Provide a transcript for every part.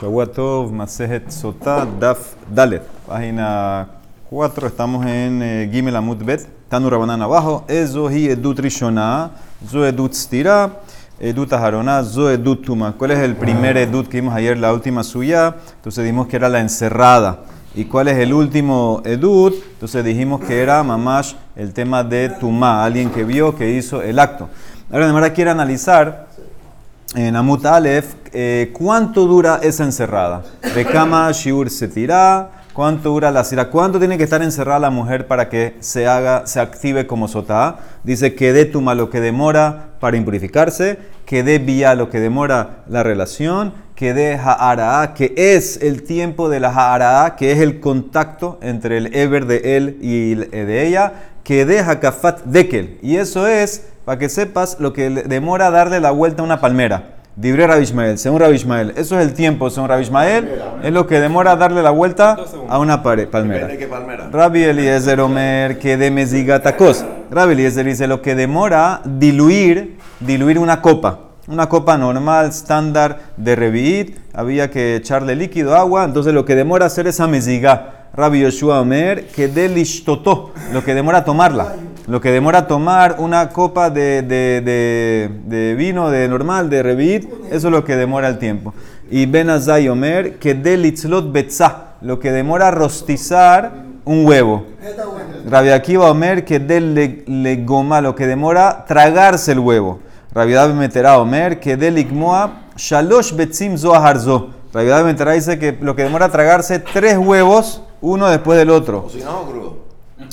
Shavuatov, Masejet Sotá, Daf Dalet. Página 4, estamos en eh, Gimel Amut Bet. Tanu Rabanan abajo. Ezo hi edut rishona, zo edut stira, edut aharona, zo edut tuma. ¿Cuál es el primer edut que vimos ayer, la última suya? Entonces dijimos que era la encerrada. ¿Y cuál es el último edut? Entonces dijimos que era mamash el tema de tuma, alguien que vio, que hizo el acto. Ahora, de manera quiere analizar en Amut Aleph, eh, ¿cuánto dura esa encerrada? De cama, shiur se tira, ¿cuánto dura la sira? ¿Cuánto tiene que estar encerrada la mujer para que se haga, se active como sotá? Dice que de tuma lo que demora para impurificarse, que de vía lo que demora la relación, que de ha'ara, que es el tiempo de la ha'ara, que es el contacto entre el ever de él y de ella, que de hakafat dekel. Y eso es para que sepas lo que demora darle la vuelta a una palmera. Dibre Rabishmael, según Rabishmael. Eso es el tiempo, según Rabishmael. Es lo que demora darle la vuelta a una palmera. Rabbi Eliezer Omer, que de mezigatacos. Rabbi Eliezer dice lo que demora diluir, diluir una copa. Una copa normal, estándar de revit. Había que echarle líquido, agua. Entonces lo que demora hacer esa meziga. Rabbi Yoshua Omer, que de lishtotó. Lo que demora tomarla. Lo que demora tomar una copa de, de, de, vino de normal, de revit, eso es lo que demora el tiempo. Y Ben Omer, que de litzlot betzah, lo que demora rostizar un huevo. Rabbi Akiva Omer, que de le, goma, lo que demora tragarse el huevo. Rabbi David Meterá Omer, que de ligmoa, shalosh betzim zoaharzo. Rabbi David Meterá dice que lo que demora tragarse tres huevos, uno después del otro.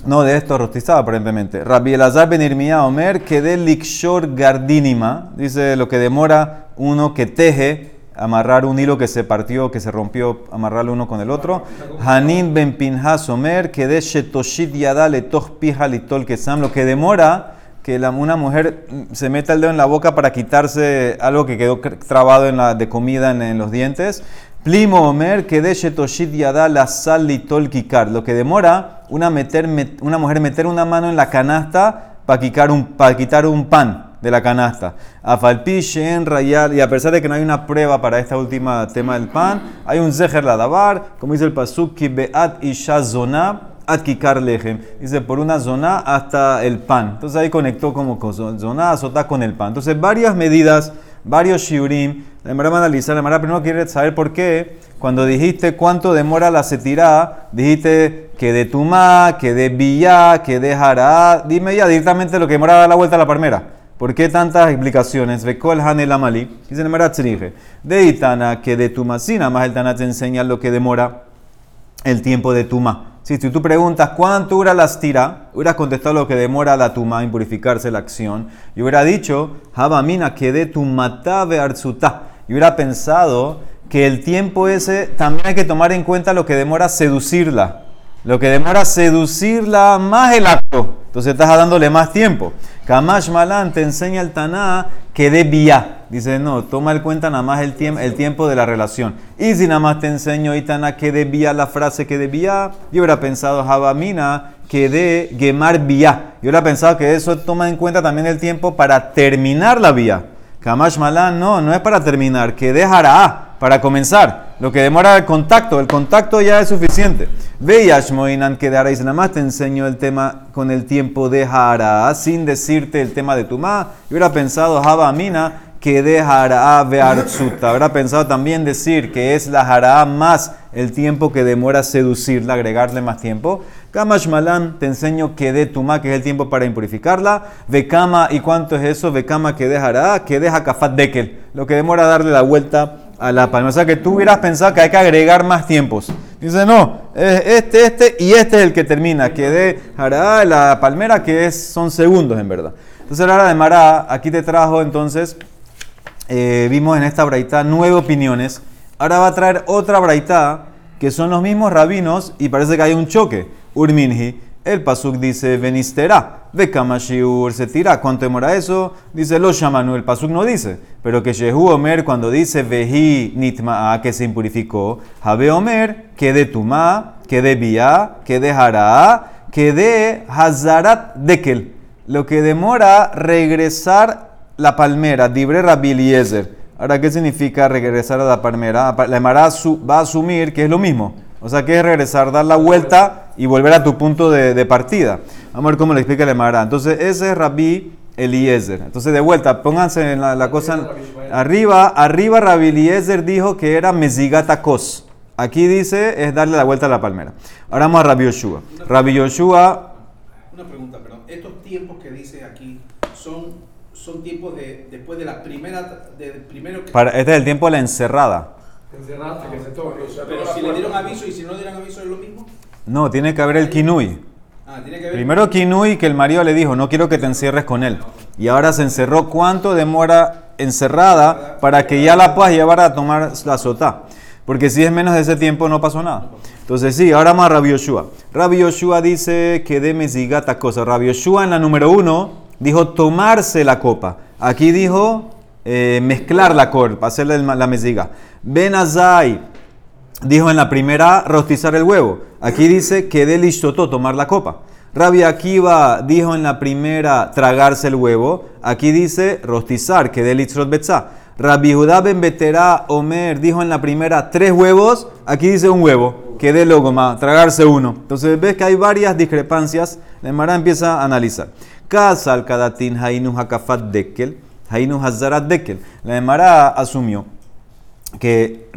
No, de esto rostizado aparentemente. Rabbi Elazar ben Irmía Omer, que de likshor gardinima, dice lo que demora uno que teje, amarrar un hilo que se partió, que se rompió, amarrarlo uno con el otro. Hanin ben Pinhas Omer, que de shetoshit yada letoch pija litol kesam, lo que demora que una mujer se meta el dedo en la boca para quitarse algo que quedó trabado en la, de comida en los dientes. Plimo Omer, que de Shetoshit Yada la sal kikar. Lo que demora una, mujer meter una mano en la canasta para quitar un, quitar un pan de la canasta. Afalpi en rayar, y a pesar de que no hay una prueba para esta última tema del pan, hay un zeher ladavar, como dice el pasuk, ki beat isha zona at kikar lejem. Dice por una zona hasta el pan. Entonces ahí conectó como zona, azota con el pan. Entonces varias medidas varios shiurim. La Emara va a analizar, la Emara primero quiere saber por qué. Cuando dijiste cuánto demora la setirá, dijiste que de Tumá, que de Villá, que de Jará. Dime ya directamente lo que demora dar la vuelta a la palmera. ¿Por qué tantas explicaciones? Vekol Hanel Amali. Dice el Emara De Itana, que de nada más el Tana te enseña lo que demora el tiempo de Tumá. Si tú preguntas cuánto dura la estira, hubieras contestado lo que demora la tuma en purificarse la acción. Y hubiera dicho, Habamina, que de tu matabe arzuta. Y hubiera pensado que el tiempo ese también hay que tomar en cuenta lo que demora seducirla. Lo que demora seducirla más el acto. Entonces estás dándole más tiempo. Kamash Malan te enseña el Taná que de vía. Dice, no, toma en cuenta nada más el, tiempo, el tiempo de la relación. Y si nada más te enseño Itana que de vía la frase que de vía, yo hubiera pensado Jabamina que de gemar vía. Yo hubiera pensado que eso toma en cuenta también el tiempo para terminar la vía. Kamash Malan, no, no es para terminar, que dejará para comenzar. Lo que demora el contacto, el contacto ya es suficiente. Ve Moinan que de nada más te enseño el tema con el tiempo de Jara, sin decirte el tema de Tumá. Yo hubiera pensado, Java Amina, que de Jara Bearzuta. Habrá pensado también decir que es la Jara más el tiempo que demora seducirla, agregarle más tiempo. Kamash Malan, te enseño que de Tumá, que es el tiempo para impurificarla. Vekama, ¿y cuánto es eso? Vekama que de Jara, que deja Kafat Dekel. Lo que demora darle la vuelta a la palma. O sea que tú hubieras pensado que hay que agregar más tiempos. Dice, no, este, este y este es el que termina. Que de la palmera, que es, son segundos en verdad. Entonces, ahora de Mará, aquí te trajo entonces, eh, vimos en esta braita nueve opiniones. Ahora va a traer otra braita que son los mismos rabinos y parece que hay un choque. Urminhi, el pasuk dice, venistera. Kamashiur se tira. ¿Cuánto demora eso? Dice lo shamanu. El pasuk no dice. Pero que Shehu Omer, cuando dice vehi nitma, que se impurificó, Habe Omer, que de tuma, que de bia, que de hará, que de hazarat dekel. Lo que demora regresar la palmera, dibre Rabbi Eliezer. Ahora, ¿qué significa regresar a la palmera? La Emara va a asumir que es lo mismo. O sea, que es regresar, dar la vuelta y volver a tu punto de, partida. Vamos a ver cómo le explica la Emara. Entonces, ese es Rabbi Eliezer. Entonces, de vuelta, pónganse en la, cosa. Arriba, arriba Rabbi Eliezer dijo que era Mezigatakos. Aquí dice es darle la vuelta a la palmera. Ahora vamos a Rabbi Yoshua. Rabbi Yoshua. Una pregunta, perdón. Estos tiempos que dice aquí son, son tiempos de, después de la primera. De primero que... Para, este es el tiempo de la encerrada. Encerrada que se tome. Pero si le dieron aviso y si no le dieron aviso es lo mismo. No, tiene que haber el kinui. Ah, tiene que ver. Primero kinui que el marido le dijo, no quiero que te encierres con él. Y ahora se encerró. ¿Cuánto demora encerrada para que ya la puedas llevar a tomar la sotá? Porque si es menos de ese tiempo no pasó nada. Entonces sí, ahora más Rabbi Yoshua. Rabbi Yoshua dice que de mezigata cosa. Rabbi Yoshua en la número uno dijo tomarse la copa. Aquí dijo eh, mezclar la copa, hacerle la mesiga. Ben Azai dijo en la primera rostizar el huevo. Aquí dice que de listoto tomar la copa. Rabbi Akiva dijo en la primera tragarse el huevo. Aquí dice rostizar, que de listrot Rabbi Judá ben Betera Omer dijo en la primera tres huevos, aquí dice un huevo, que de logoma, tragarse uno. Entonces ves que hay varias discrepancias, la Emara empieza a analizar. Kasal kadatin hainu hakafat dekel, hainu hazarat dekel. La Emara asumió que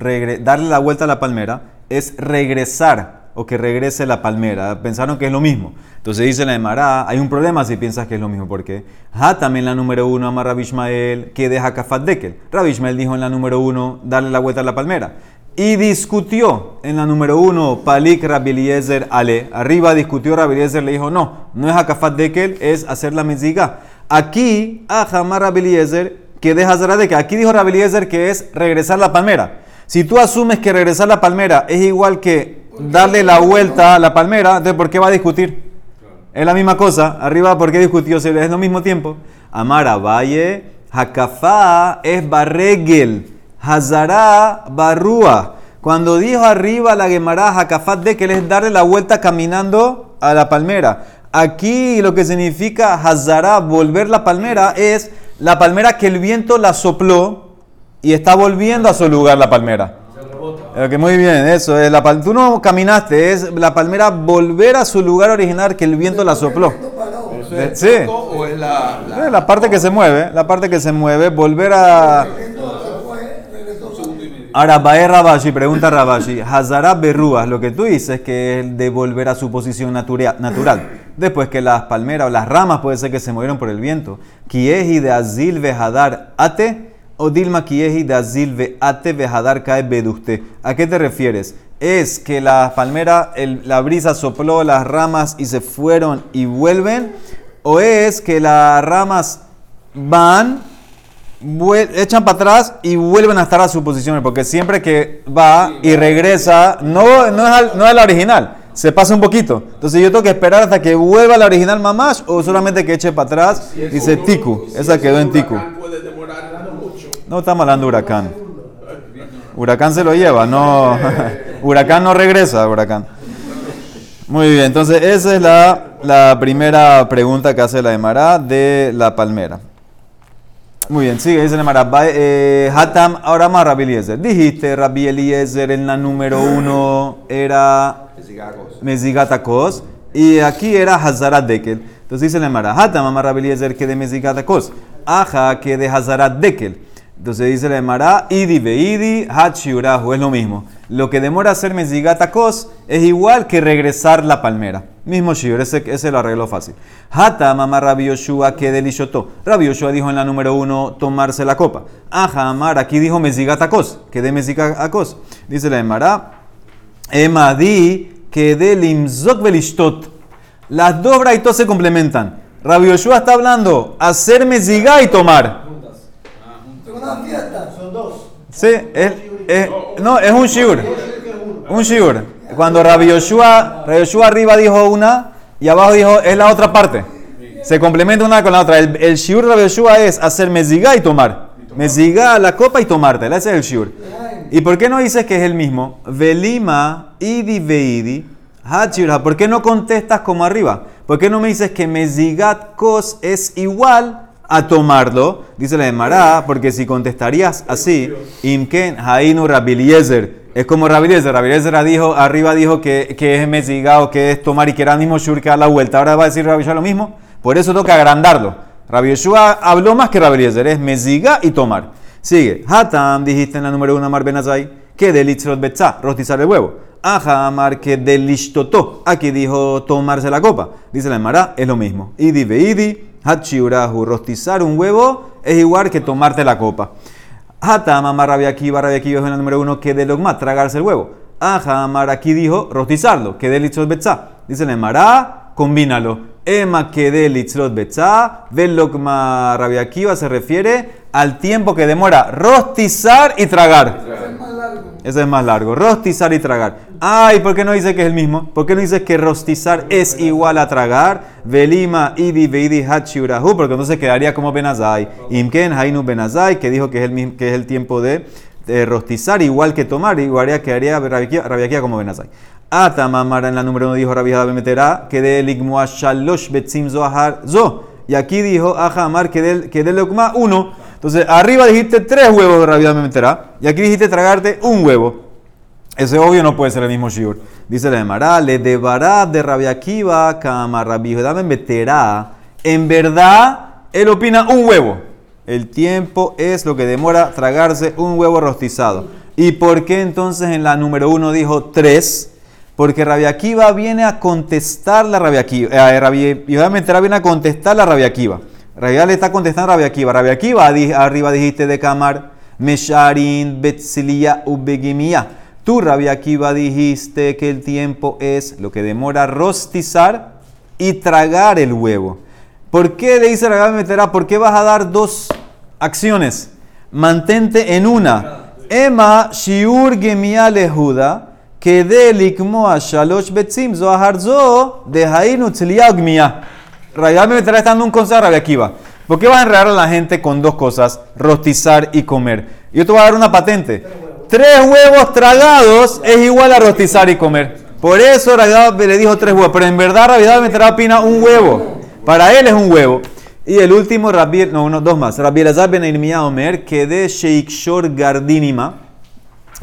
darle la vuelta a la palmera es regresar o que regrese la palmera. Pensaron que es lo mismo. Entonces dice la Emara, hay un problema si piensas que es lo mismo, porque Ha también la número uno ama Rabbi Ishmael que deja Kafat Dekel. Rabbi Ishmael dijo en la número uno, darle la vuelta a la palmera. Y discutió en la número uno, Palik Rabbi Eliezer Ale. Arriba discutió Rabbi Eliezer, le dijo, no, no es Hakafat Dekel, es hacer la meziga. Aquí, Ahamar Rabbi Eliezer, que deja Dekel. Aquí dijo Rabbi Eliezer que es regresar la palmera. Si tú asumes que regresar la palmera es igual que darle la vuelta a la palmera, entonces ¿por qué va a discutir? Es la misma cosa. Arriba, ¿por qué discutió? Es lo mismo tiempo. Amara Valle, Hakafá es barregel, Hazara barrúa. Cuando dijo arriba la Gemara Hakafat de que es darle la vuelta caminando a la palmera. Aquí lo que significa Hazara, volver la palmera, es la palmera que el viento la sopló y está volviendo a su lugar la palmera. Que muy bien, eso es la tú no caminaste, es la palmera volver a su lugar original que el viento la sopló. sí. ¿O es la, la... parte que se mueve, la parte que se mueve, volver a Ahora, Bae Rabashi, pregunta Rabashi, Hazara Berrúas, lo que tú dices que es de volver a su posición natural. Después que las palmeras o las ramas puede ser que se movieron por el viento. Kieji de Azil Vejadar Ate Odilma Kieji de Ate Vejadar Kae Beduste. ¿A qué te refieres? ¿Es que la palmera, la brisa sopló las ramas y se fueron y vuelven? ¿O es que las ramas van, echan para atrás y vuelven a estar a su posición? Porque siempre que va y regresa, no, no, es, no es la original se pasa un poquito. Entonces yo tengo que esperar hasta que vuelva la original mamás o solamente que eche para atrás. Dice Tiku. Esa quedó en Tiku. No estamos hablando de huracán. Huracán se lo lleva, no. huracán no regresa, huracán. Muy bien, entonces esa es la, primera pregunta que hace la Emara de la palmera. Muy bien, sigue, dice Emara. Eh, Hatam, ahora más Rabbi Eliezer. Dijiste Rabbi Eliezer en la número uno era Mezigatakos. Y aquí era Hazarat Dekel. Entonces dice Emara. Hatam, ama Rabbi Eliezer que de Mezigatakos. Aja que de Hazarat Dekel. Entonces dice la Emara, idi veidi, hachiurahu, es lo mismo. Lo que demora hacer mezigata kos es igual que regresar la palmera. Mismo shiur, ese, ese lo arregló fácil. Hata mama Rabbi Yoshua que delishotó. Rabbi Yoshua dijo en la número uno, tomarse la copa. Aja amar, aquí dijo mezigata kos, que de mezigata kos. Dice la Emara, emadi que de limzok velishtot. Las dos braitos se complementan. Rabbi Yoshua está hablando hacer mezigá y tomar Sí, es, no, es un shiur. Un shiur. Cuando Rabbi Yoshua, Rabbi Yoshua arriba dijo una y abajo dijo es la otra parte. Se complementa una con la otra. El, el shiur Rabbi Yoshua es hacer mezigá y tomar. Mezigá la copa y tomártela. Ese es el shiur. ¿Y por qué no dices que es el mismo? Velima, idi veidi, ¿Por qué no contestas como arriba? ¿Por qué no me dices que mezigat kos es igual a tomarlo. Dice la Emara, porque si contestarías así, Imken Hainu Rabiliezer. Es como Rabiliezer. Rabiliezer dijo, arriba dijo que, que es mesigao, que es tomar y que era el mismo shur que da la vuelta. Ahora va a decir Rabbi lo mismo. Por eso toca agrandarlo. Rabbi habló más que Rabiliezer. Es mesiga y tomar. Sigue. Hatam, dijiste en la número 1, Amar Benazai, que de litzrot betza, rostizar el huevo. Aja, Amar, que de lishtoto. Aquí dijo tomarse la copa. Dice la Emara, es lo mismo. Idi veidi Hachiurahu, rostizar un huevo es igual que tomarte la copa. Hata mamá aquí Rabia aquí es el número uno que de logma, tragarse el huevo. Aja aquí dijo rostizarlo, que de litzot betza. Dice la Emara, combínalo. Ema que de litzot betza, del logma Rabia Akiva se refiere al tiempo que demora rostizar y tragar. Ese es más largo. Rostizar y tragar. Ay, ¿por qué no dice que es el mismo? ¿Por qué no dice que rostizar es igual a tragar? Velima idi veidi hachiurahu, porque entonces quedaría como benazai. Imken hainu benazai, que dijo que es el, que es el tiempo de, rostizar, igual que tomar, igual quedaría rabiaquía como benazai. Ata mamara en la número uno dijo rabia meterá que de shalosh betzim zohar zo. Y aquí dijo Amar que del del uno. Entonces, arriba dijiste tres huevos de rabia meterá. Y aquí dijiste tragarte un huevo. Ese obvio no puede ser el mismo shiur. Dice la Emara, le debará de Rabia Akiva, Kama Rabbi meterá. En verdad, él opina un huevo. El tiempo es lo que demora tragarse un huevo rostizado. ¿Y por qué entonces en la número uno dijo tres? Porque Rabia Akiva viene a contestar la Rabia Akiva. Eh, Rabia, viene a contestar la Rabia Akiva. Rabia le está contestando a Rabia Akiva. Rabia Akiva, arriba dijiste de Kamar, Mesharin, Betzilia, Ubegimia. Tú, Rabbi Akiva, dijiste que el tiempo es lo que demora rostizar y tragar el huevo. ¿Por qué le dice Rabbi Meterá? ¿Por qué vas a dar dos acciones? Mantente en una. Emma shiur gemia lehuda que de likmoa shalosh betzim zoharzo de hainu tzliagmia. Rabbi Meterá está dando un consejo a Rabbi Akiva. ¿Por qué vas a enredar a la gente con dos cosas? Rostizar y comer. Yo te voy a dar una patente tres huevos tragados es igual a rostizar y comer. Por eso le dijo tres huevos, pero en verdad Rabbi meterá pina un huevo. Para él es un huevo. Y el último, Rabbi, no, uno, dos más. Rabbi Elazar ben Omer, que de Sheikshor Gardinima,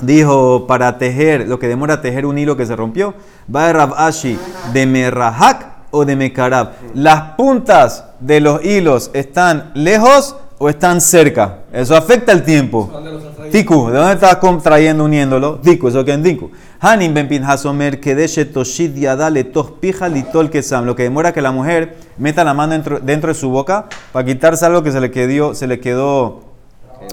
dijo para tejer, lo que demora tejer un hilo que se rompió, va de Rab Ashi, de Merahak o de Mekarab. Las puntas de los hilos están lejos o están cerca. Eso afecta el tiempo. Tiku, ¿de dónde estás contrayendo, uniéndolo? Tiku, eso que en Tiku. Hanim ben pinhasomer de toshid yadale tos pija litol kesam. Lo que demora que la mujer meta la mano dentro, dentro, de su boca para quitarse algo que se le quedó, se le quedó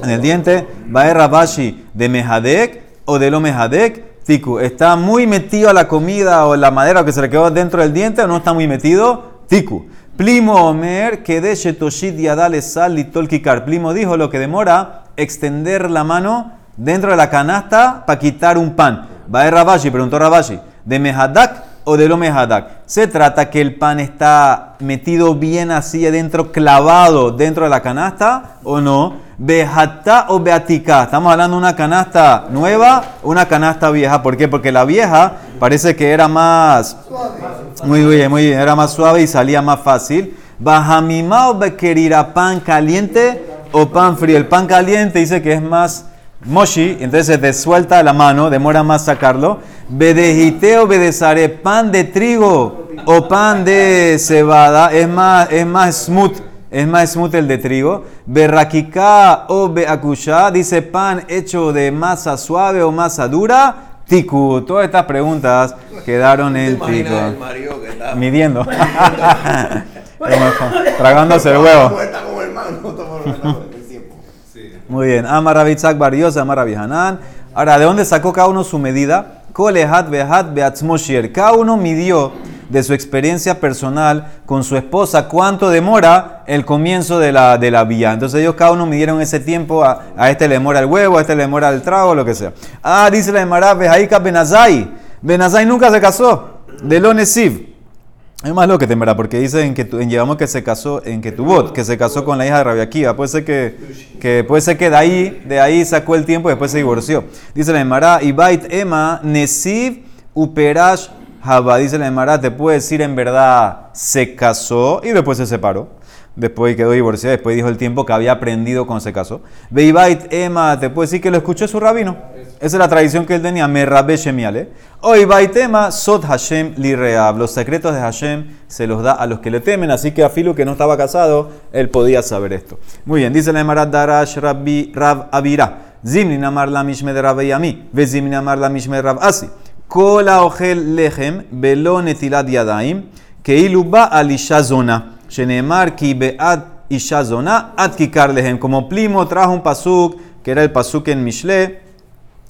en el diente. Va rabashi de mehadek o de lo mehadek. Tiku, ¿está muy metido a la comida o la madera que se le quedó dentro del diente o no está muy metido? Tiku. Plimo Omer, que de Shetoshid Yadale Sal Litol Kikar. Plimo dijo lo que demora extender la mano dentro de la canasta para quitar un pan. Va a Rabashi, preguntó Rabashi, ¿de Mehadak o de lo Mehadak? Se trata que el pan está metido bien así adentro, clavado dentro de la canasta o no. Bejata o beatica. Estamos hablando de una canasta nueva, una canasta vieja. ¿Por qué? Porque la vieja parece que era más. Muy bien, muy bien. Era más suave y salía más fácil. Bajamima o bequerira pan caliente o pan frío. El pan caliente dice que es más moshi, entonces se te suelta la mano, demora más sacarlo. Bedejite o bedezare, pan de trigo o pan de cebada, es más, es más smooth, es más smooth el de trigo. Berraquicá o beacushá, dice pan hecho de masa suave o masa dura. Tiku, todas estas preguntas quedaron en tico. Midiendo. Tragándose el huevo. Muy bien. Amar Rabitzak Barrios, Amar Hanan. Ahora, ¿de dónde sacó cada uno su medida? Kolehat Behat Beatzmoshier. Cada uno midió de su experiencia personal con su esposa cuánto demora el comienzo de la, de la vía. Entonces ellos cada uno midieron ese tiempo, a, este le demora el huevo, a este le demora el trago, lo que sea. Ah, dice la Emara, Behaika Benazai. Benazai nunca se casó. De lo es más lo que temerá, porque dicen que en llevamos que se casó en que bot, que se casó con la hija de Rabia Akiva. Puede ser que, que, puede ser que de ahí, de ahí sacó el tiempo y después se divorció. Dice la Emara, Ibait Ema, Nesiv Uperash Haba. Dice la Emara, te puede decir en verdad se casó y después se separó. después quedó divorciada, después dijo el tiempo que había aprendido cuando se casó. Beibait Emma, te puede decir que lo escuchó su rabino. Esa es la tradición que él tenía, me rabbe shemiale. Hoy Baitema, Sot Hashem li reab. Los secretos de Hashem se los da a los que le temen, así que a Filu que no estaba casado, él podía saber esto. Muy bien, dice la Emarat Darash Rabbi Rab Avira. Zimni namar la mishme de Rab Yami, ve zimni namar la mishme de Rab Asi. Kola ojel lechem, velo netilat yadaim, que iluba al ishazona. Shenemar ki beat ishazona, at kikar lehem. Como Plimo trajo un pasuk, que era el pasuk en Mishle,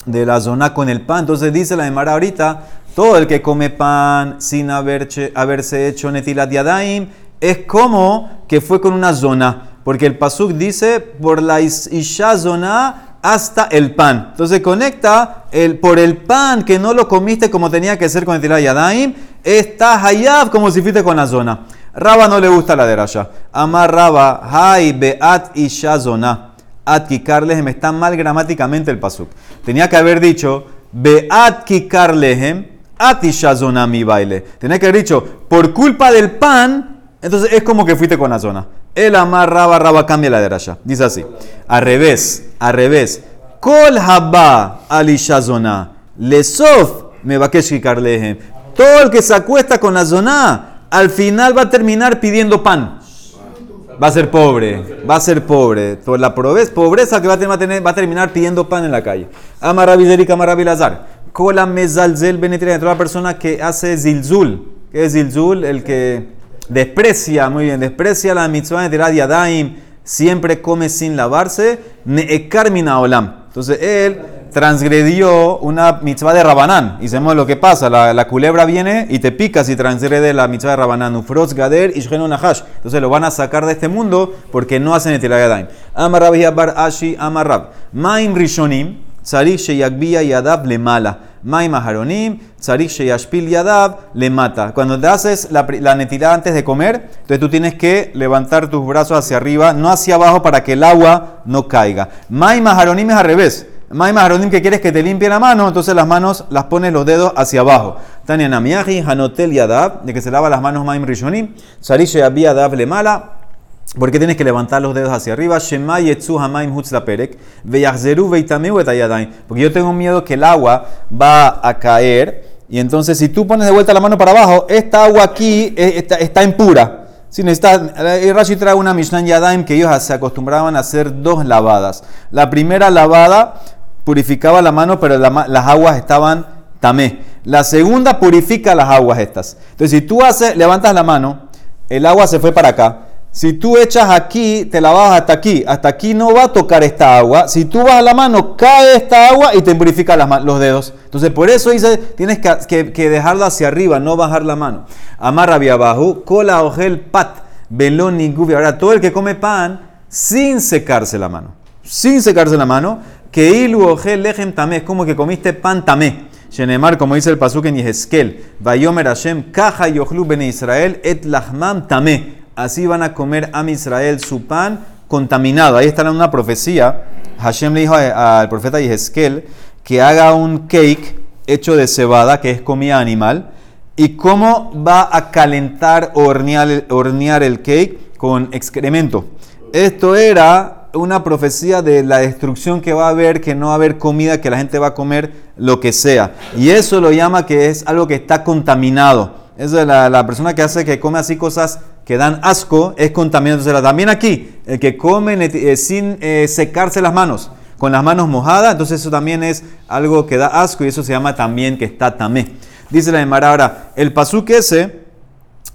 de la zona con el pan. Entonces dice la Emara ahorita, todo el que come pan sin haberse, haberse hecho netilat yadaim es como que fue con una zona. Porque el pasuk dice por la isha zona hasta el pan. Entonces conecta el, por el pan que no lo comiste como tenía que ser con netilat yadaim, está hayab como si fuiste con la zona. Raba no le gusta la derasha. Amar Raba, hay beat isha zona. Atkikar lehem. Está mal gramáticamente el pasuk. Tenía que haber dicho, Beat kikar lehem, atishazona mi baile. Tenía que haber dicho, por culpa del pan, entonces es como que fuiste con la zona. El amar raba cambia la derasha. Dice así. Al revés, al revés. Kol haba alishazona. Lesof me va. Todo el que se acuesta con la zona, al final va a terminar pidiendo pan. Va a ser pobre, va a ser pobre. Por la pobreza que va a, tener, va a terminar pidiendo pan en la calle. Amarabizerik, Amarabilazar. Kola mezalzel benetria. Otra persona que hace zilzul. ¿Qué es zilzul? El que desprecia, muy bien, desprecia la mitzvah de Yadaim. Siempre come sin lavarse. Neekarmina olam. Entonces él transgredió una mitzvah de Rabanán. Y sabemos lo que pasa. La, culebra viene y te pica si transgrede la mitzvah de Rabanán. Ufroz gader y nahash. Entonces lo van a sacar de este mundo porque no hacen el Amar Amarrab bar ashi amarrab. Maim rishonim. Tzarik sheyagbiya yadab le mala. Maim aharonim. Tzarik sheyashpil yadab le mata. Cuando te haces la, la antes de comer, entonces tú tienes que levantar tus brazos hacia arriba, no hacia abajo para que el agua no caiga. Maim aharonim es al revés. Maim Aronim que quieres que te limpie la mano, entonces las manos las pones los dedos hacia abajo. Tania Namiyahi, Hanotel Yadab, de que se lava las manos Maim Rishonim. Sarishe Abia Dab le mala. ¿Por qué tienes que levantar los dedos hacia arriba? Shema Yetzu Hamaim Veitameu Etayadaim. Porque yo tengo miedo que el agua va a caer. Y entonces, si tú pones de vuelta la mano para abajo, esta agua aquí eh, está, impura. Si necesitas, Rashi trae una Mishnah Yadaim que ellos se acostumbraban a hacer dos lavadas. La primera lavada purificaba la mano, pero las aguas estaban tamé. La segunda purifica las aguas estas. Entonces, si tú haces, levantas la mano, el agua se fue para acá. Si tú echas aquí, te la vas hasta aquí. Hasta aquí no va a tocar esta agua. Si tú vas a la mano, cae esta agua y te purifica los dedos. Entonces, por eso dice, tienes que, que, dejarlo hacia arriba, no bajar la mano. Amarra abajo, cola ojel pat, velón Ahora, todo el que come pan sin secarse la mano. Sin secarse la mano, que ilu ojel lejem tamé, es como que comiste pan tamé. Shenemar, como dice el pasuk en Yehezkel, Vayomer Hashem, kaja bene Israel, et lachmam tamé. Así van a comer a Israel su pan contaminado. Ahí está una profecía. Hashem le dijo al profeta Yehezkel que haga un cake hecho de cebada, que es comida animal, y cómo va a calentar o hornear el cake con excremento. Esto era una profecía de la destrucción que va a haber, que no va a haber comida, que la gente va a comer lo que sea. Y eso lo llama que es algo que está contaminado. Es la, persona que hace que come así cosas que dan asco, es contaminado. Entonces, también aquí, el que come eh, sin eh, secarse las manos, con las manos mojadas, entonces eso también es algo que da asco y eso se llama también que está tamé. Dice la Emara ahora, el pasuk ese,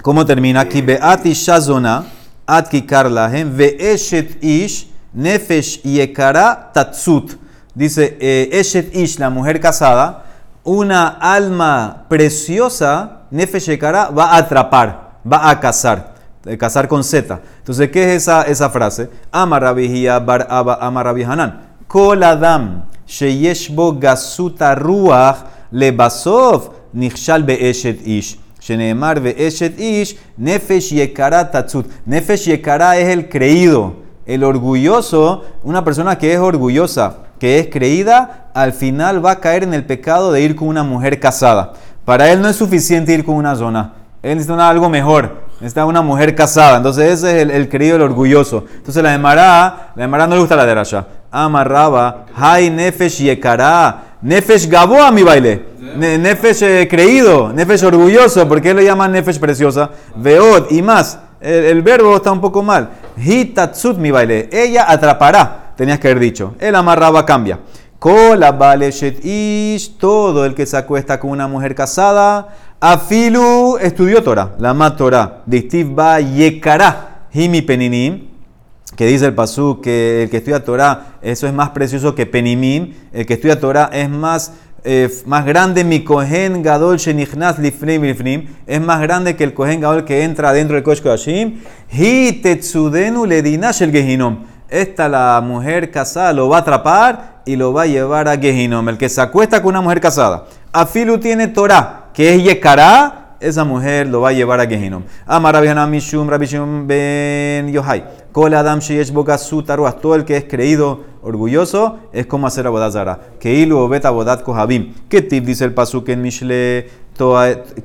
¿cómo termina aquí? Beati shazona, atki karlahem, ve'eshet ish, Nefesh Yekara Tatsut. Dice eh, Eshet Ish, la mujer casada, una alma preciosa, Nefesh Yekara, va a atrapar, va a cazar. Eh, cazar con Z. Entonces, ¿qué es esa, esa frase? Amarabihia bar aba amarabihanan. Kol adam sheyeshbo gasuta ruach lebasov nichshal be'eshet ish. Sheneemar be'eshet ish nefesh yekara tatsut. Nefesh yekara es el creído el orgulloso, una persona que es orgullosa, que es creída, al final va a caer en el pecado de ir con una mujer casada. Para él no es suficiente ir con una zona. Él necesita algo mejor. Necesita una mujer casada. Entonces ese es el, el querido, el orgulloso. Entonces la Emara, la Emara no le gusta la derasha. Amarraba, hay nefesh yekara, nefesh gabo a mi baile. Ne- Nefesh eh, creído, nefesh orgulloso, porque él le llama nefesh preciosa. Veod y más. El, verbo está un poco mal. Hitatsut mi baile. Ella atrapará, tenías que haber dicho. El amarraba cambia. Kola vale shet ish, todo el que se acuesta con una mujer casada. Afilu estudió Torah, la ma Torah. Distiv ba yekara, himi peninim que dice el pasú que el que estudia Torah, eso es más precioso que Penimim, el que estudia Torah es más, eh, más grande, mi Kohen Gadol Shenichnas Lifnim Lifnim, es más grande que el Kohen Gadol que entra dentro del Kosh Kodashim, Hi Tetzudenu Ledinash el Gehinom. Esta la mujer casada lo va a atrapar y lo va a llevar a Gehinom. El que se acuesta con una mujer casada. Afilu tiene Torah, que es Yekará, esa mujer lo va a llevar a Gehinom. Amar Mishum, Rabbi Shimon ben Yohai. Kol Adam Sheyesh Boga Sutaruas, todo el que es creído, orgulloso, es como hacer abodat zara. Que ilu obet abodat kohabim. ¿Qué tip dice el pasuk en Mishle?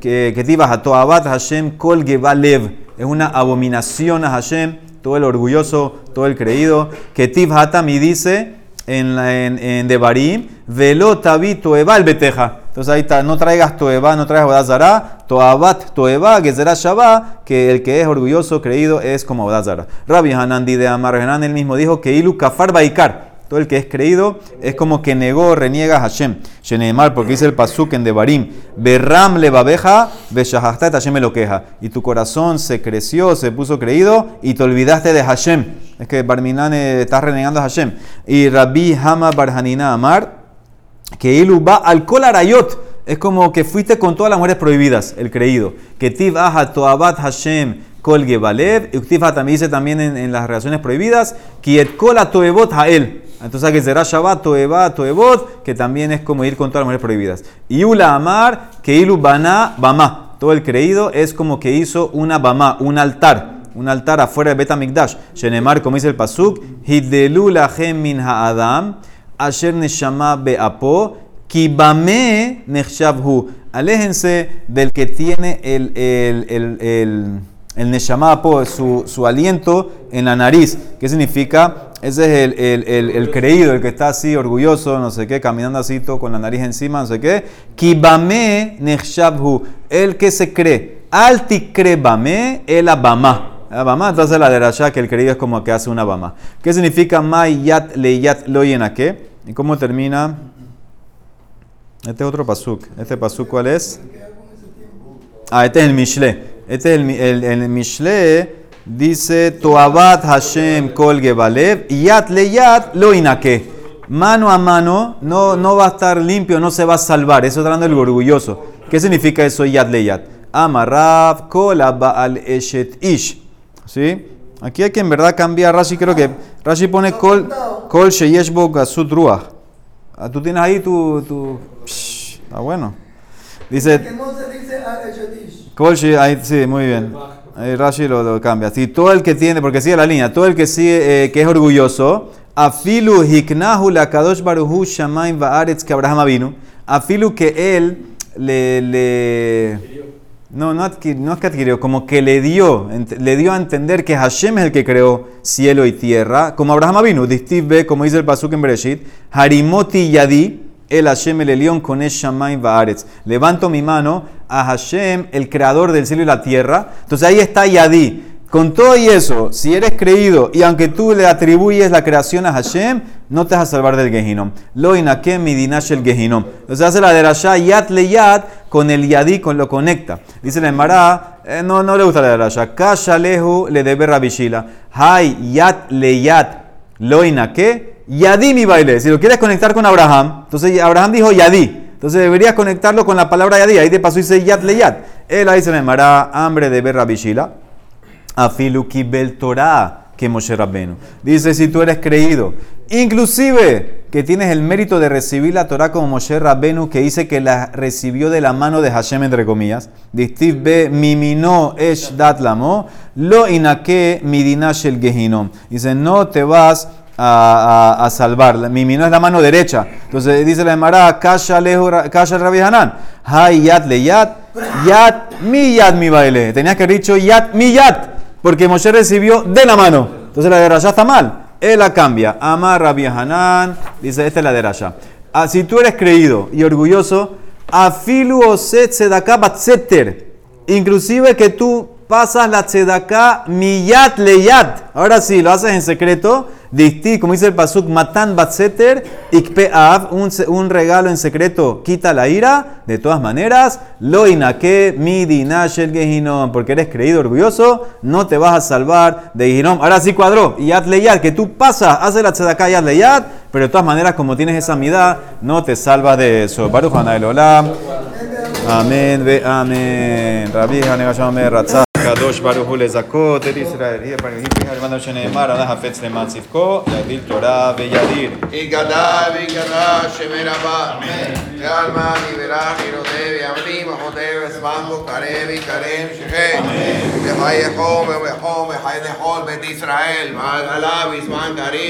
Que tibas a Toabat Hashem Kol Gevalev. Es una abominación a Hashem, todo el orgulloso, todo el creído. Que tib hatam y dice en, la- en, en Devarim, velo tabi toeba el beteja. Entonces ahí está, no traigas toeba, no traigas bodazara, toabat toeba, gezerá shabá, que el que es orgulloso, creído, es como bodazara. Rabbi Hanandi de Amar Hanan, él mismo dijo que ilu kafar baikar. Todo el que es creído es como que negó, reniega a Hashem. Sheneemar, porque dice el pasuk en Devarim, berram le babeja, beshahastat Hashem lo queja. Y tu corazón se creció, se puso creído y te olvidaste de Hashem. Es que Barminan eh, está renegando a Hashem. Y Rabbi Hama Barhanina Amar, que ilu va al kol arayot. Es como que fuiste con todas las mujeres prohibidas, el creído. Que tiv aha toabat Hashem kol gebalev. Y también dice también en, en las relaciones prohibidas, kiet kol toebot hael. Entonces que será Shabbat, Toeba, Toebot, que también es como ir con todas las mujeres prohibidas. Y Ula Amar, que Bana, Bama. Todo el creído es como que hizo una Bama, un altar. Un altar afuera de Betamikdash. Shenemar, como dice el Pasuk, Hidelu lachem min ha'adam, asher neshama be'apo, kibame nechshavhu. Aléjense del que tiene el, el, el, el, el neshama su, su aliento en la nariz. ¿Qué significa? Ese es el, el, el, el creído, el que está así orgulloso, no sé qué, caminando así todo con la nariz encima, no sé qué. Kibame nechshavhu. El que se cree. Altikrebame el abama. Abama, entonces la derasha que el creído es como que hace una abama. ¿Qué significa may yat le yat lo qué? ¿Y cómo termina? Este es otro pasuk. ¿Este pasuk cuál es? Ah, este es el Mishle. Este es el, el, el Mishle. Dice, Toabat Hashem kol gebalev, yat le yat lo inake. Mano a mano no, no va a estar limpio, no se va a salvar. Eso está hablando del orgulloso. ¿Qué significa eso yat le yat? Amarrav kol al eshet ish. ¿Sí? Aquí hay que en verdad cambiar. Rashi creo que Rashi pone kol, kol sheyesh bo gasut ruach. Ah, Tú tienes ahí tu... tu Psh, ah, bueno. Dice... Kolshi, ahí sí, muy bien. Ahí Rashi lo, lo cambia. Sí, todo el que tiene, porque sigue la línea, todo el que sigue, eh, que es orgulloso, afilu hiknahu la kadosh baruhu shamaim va'aretz que Abraham vino, afilu que él le, le no, no, no es que adquirió, como que le dio, le dio a entender que Hashem es el que creó cielo y tierra, como Abraham vino, distiv ve, como dice el pasuk en Bereshit, harimoti yadi, el Hashem el Elión con Shamaim Baaretz. Levanto mi mano a Hashem, el creador del cielo y la tierra. Entonces ahí está Yadi. Con todo y eso, si eres creído y aunque tú le atribuyes la creación a Hashem, no te vas a salvar del Gehinom. Lo inakem midinash el Gehinom. Entonces hace la de Rasha yat le yat con el Yadi, con lo conecta. Dice la Emara, eh, no, no le gusta la de Rasha. Kasha lehu le debe Rabishila. Hay yat le yat lo inaké. Yadí mi baile. Si lo quieres conectar con Abraham, entonces Abraham dijo Yadí. Entonces deberías conectarlo con la palabra Yadí. Ahí de paso dice Yad le Yad. Él ahí se le llamará hambre de ver Rabishila. Afilu kibel Torah que Moshe Rabbenu. Dice si tú eres creído, inclusive que tienes el mérito de recibir la Torah como Moshe Rabbenu, que dice que la recibió de la mano de Hashem, entre comillas. Distiv be mimino esh dat lamo, lo inake midinash el gehinom. Dice, no te vas a, a- a salvar. La- Mimino es la mano derecha. Entonces dice la Emara, kasha Rabbi Hanan. Hay yat le yat. Yat mi yat mi baile. Tenías que haber dicho yat mi yat, porque Moshe recibió de la mano. Entonces la de Rasha está mal. Él la cambia. Amar Rabbi Hanan, dice, esta es la de Rasha. Ah, si tú eres creído y orgulloso, afilu oset. Inclusive que tú pasas la tzedaká miyat leyat. Ahora sí, lo haces en secreto. Dicti, como dice el pasuk, matan batseter ikpeav, un, un regalo en secreto quita la ira. De todas maneras, lo inaque midina shel gehinom, porque eres creído orgulloso, no te vas a salvar de gehinom. Ahora sí cuadró, yat leyat, que tú pasas, haces la tzedaká yat leyat, pero de todas maneras, como tienes esa midad, no te salvas de eso. Baruch Hanael Olam. Amén, ve amén. Rabbi Hanegashamer הקדוש ברוך הוא לזכות את ישראל, יהיה פרמחים פריחה למעלה שנאמר, עלה חפץ למען צדקו, יביל תורה ויביל. יגדל ויגדל שמי רבה, ועלמא נברח ירודה וימרים, החודר וסמכו קרב יקרב שכם, וחי יחום ומחום וחי לכל בית ישראל, ועד בזמן קריב